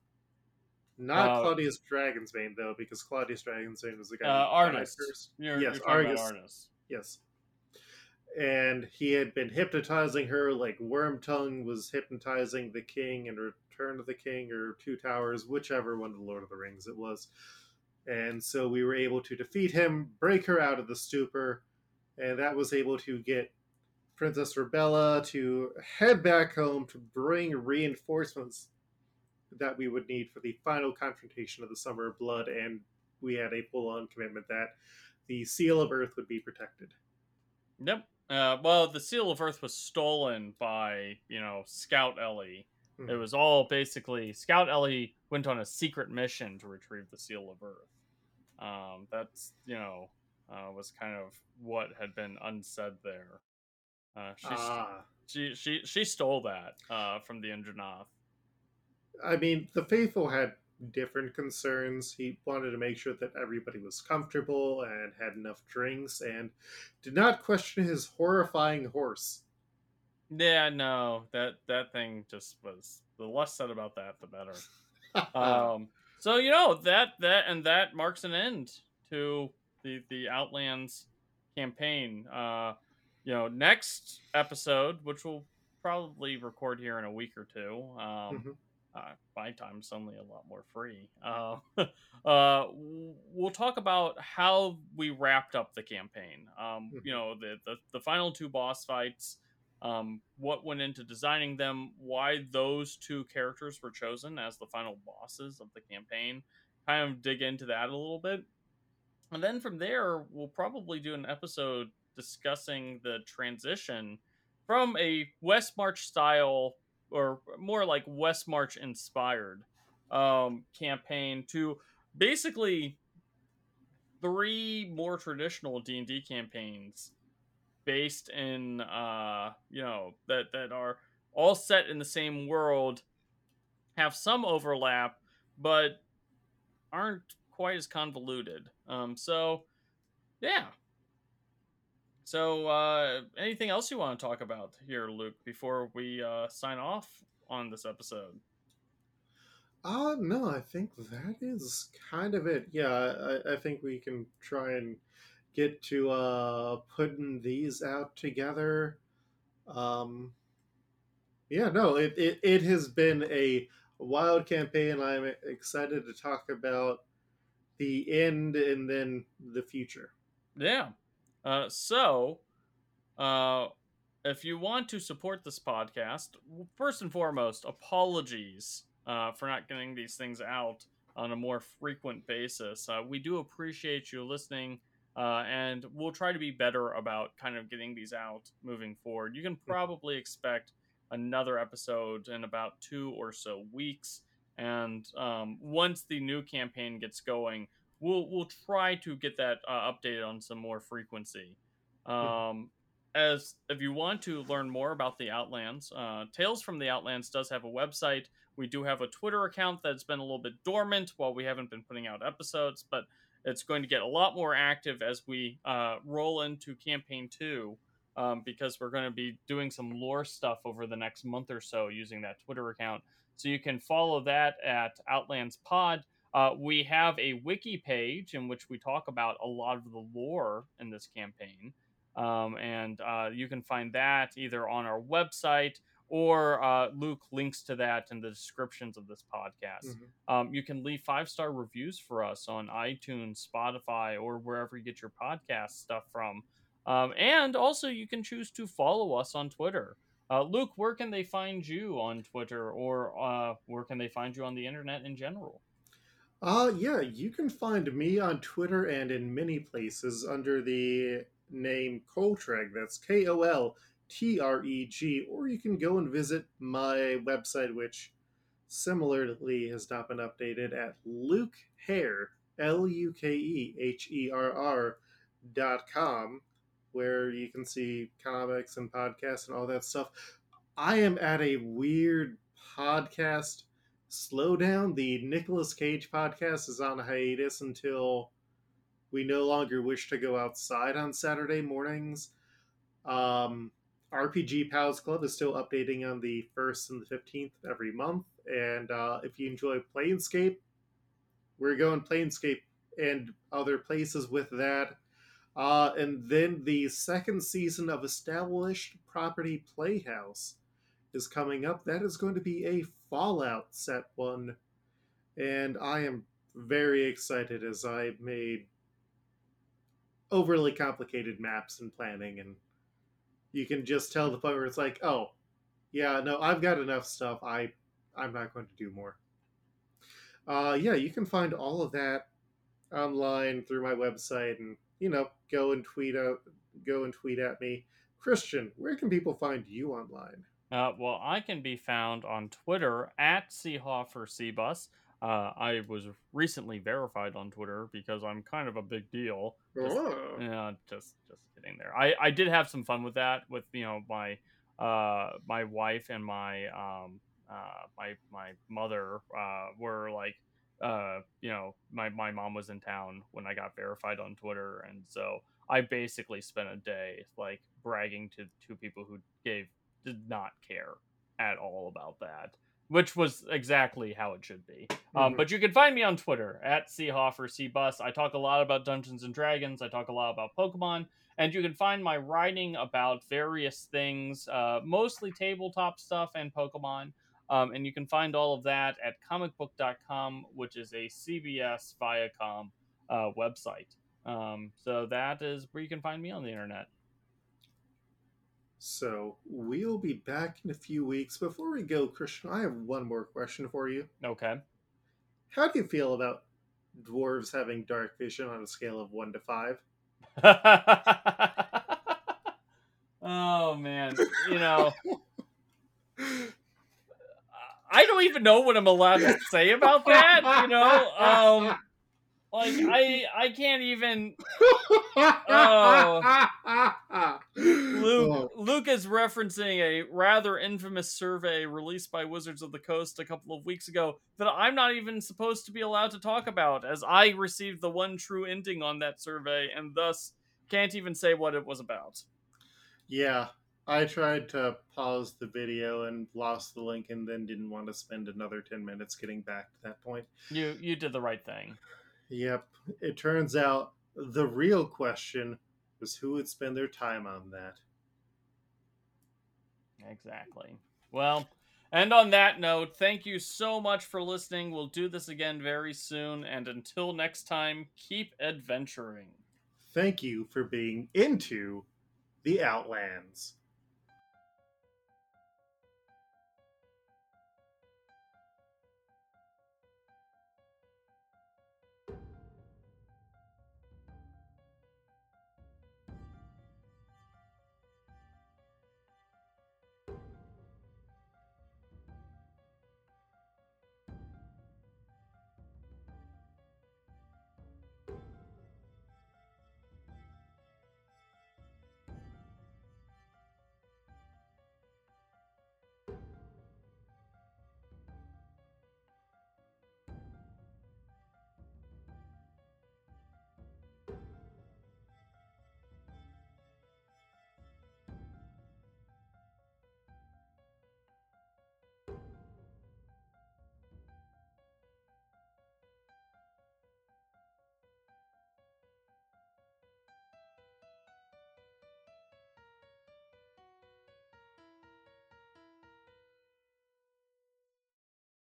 Not Uh, Claudius Dragonsbane though, because Claudius Dragonsbane was the guy. Uh, artist. You're, Yes, you're Argus. artists. Yes. And he had been hypnotizing her like Wormtongue was hypnotizing the king in Return of the King or Two Towers, whichever one of the Lord of the Rings it was. And so we were able to defeat him, break her out of the stupor, and that was able to get Princess Ravella to head back home to bring reinforcements that we would need for the final confrontation of the Summer of Blood, and we had a full on commitment that the Seal of Earth would be protected. Yep. Uh, well, the seal of Earth was stolen by you know Scout Ellie. It Mhm. was all basically Scout Ellie went on a secret mission to retrieve the seal of Earth. Um, that's you know uh, was kind of what had been unsaid there. Uh, she, Ah, she she she stole that uh, from the Indranoth. I mean, the faithful had different concerns. He wanted to make sure that everybody was comfortable and had enough drinks, and did not question his horrifying horse. Yeah, no, that that thing just was the less said about that, the better. Uh, um so you know that that and that marks an end to the the outlands campaign uh you know next episode which we'll probably record here in a week or two um Mhm. uh, my time's suddenly a lot more free uh uh we'll talk about how we wrapped up the campaign um you know the the, the final two boss fights um, what went into designing them, why those two characters were chosen as the final bosses of the campaign, kind of dig into that a little bit. And then from there, we'll probably do an episode discussing the transition from a West March style, or more like West March inspired um, campaign to basically three more traditional D&D campaigns based in uh you know that that are all set in the same world have some overlap but aren't quite as convoluted. Um so yeah so uh anything else you want to talk about here luke before we uh sign off on this episode Uh, no, I think that is kind of it. Yeah, I, I think we can try and get to uh, putting these out together. Um, yeah, no, it, it, it has been a wild campaign. I'm excited to talk about the end and then the future. Yeah. Uh, so, uh, if you want to support this podcast, first and foremost, apologies uh, for not getting these things out on a more frequent basis. Uh, we do appreciate you listening, uh, and we'll try to be better about kind of getting these out moving forward. You can probably expect another episode in about two or so weeks. And um, once the new campaign gets going, we'll we'll try to get that uh, updated on some more frequency. Um, as if you want to learn more about the Outlands, uh, Tales from the Outlands does have a website. We do have a Twitter account that's been a little bit dormant while we haven't been putting out episodes, but it's going to get a lot more active as we uh, roll into campaign two. Um, because we're going to be doing some lore stuff over the next month or so using that Twitter account. So you can follow that at Outlands Pod. Uh, we have a wiki page in which we talk about a lot of the lore in this campaign. Um, and uh, you can find that either on our website or uh, Luke links to that in the descriptions of this podcast. Mm-hmm. Um, you can leave five star reviews for us on iTunes, Spotify, or wherever you get your podcast stuff from. Um, and also, you can choose to follow us on Twitter. Uh, Luke, where can they find you on Twitter, or uh, where can they find you on the internet in general? Uh, yeah, you can find me on Twitter and in many places under the name Koltreg. That's K O L T R E G. Or you can go and visit my website, which similarly has not been updated at Luke Herr, L U K E H E R R dot com, where you can see comics and podcasts and all that stuff. I am at a weird podcast slowdown. The Nicolas Cage podcast is on hiatus until we no longer wish to go outside on Saturday mornings. Um, RPG Pals Club is still updating on the 1st and the 15th every month. And uh, if you enjoy Planescape, we're going Planescape and other places with that. Uh, and then the second season of Established Property Playhouse is coming up. That is going to be a Fallout set one. And I am very excited as I made overly complicated maps and planning and you can just tell the point where it's like oh yeah no i've got enough stuff i i'm not going to do more uh yeah you can find all of that online through my website and you know go and tweet out go and tweet at me christian where can people find you online uh, well i can be found on twitter at seahoffer uh, I was recently verified on Twitter because I'm kind of a big deal. Just, oh. Yeah, just just kidding there. I, I did have some fun with that with you know my uh my wife and my um uh my my mother uh were like uh you know my my mom was in town when I got verified on Twitter and so I basically spent a day like bragging to two people who gave did not care at all about that which was exactly how it should be. Um, mm-hmm. Um, but you can find me on Twitter at Seahoffer Cbus. I talk a lot about Dungeons and Dragons. I talk a lot about Pokemon, and you can find my writing about various things, uh, mostly tabletop stuff and Pokemon. Um, and you can find all of that at comicbook.com, which is a CBS Viacom uh, website. Um, so that is where you can find me on the internet. So we'll be back in a few weeks. Before we go, Christian, I have one more question for you. Okay. How do you feel about dwarves having dark vision on a scale of one to five? oh man, you know. I don't even know what I'm allowed to say about that. You know, um, like I I can't even. Oh, Luke oh. Luke is referencing a rather infamous survey released by Wizards of the Coast a couple of weeks ago that I'm not even supposed to be allowed to talk about, as I received the one true ending on that survey and thus can't even say what it was about. Yeah, I tried to pause the video and lost the link, and then didn't want to spend another ten minutes getting back to that point. You you did the right thing. Yep. It turns out the real question was who would spend their time on that. Exactly. Well, and on that note, thank you so much for listening. We'll do this again very soon. And until next time, keep adventuring. Thank you for being into the Outlands.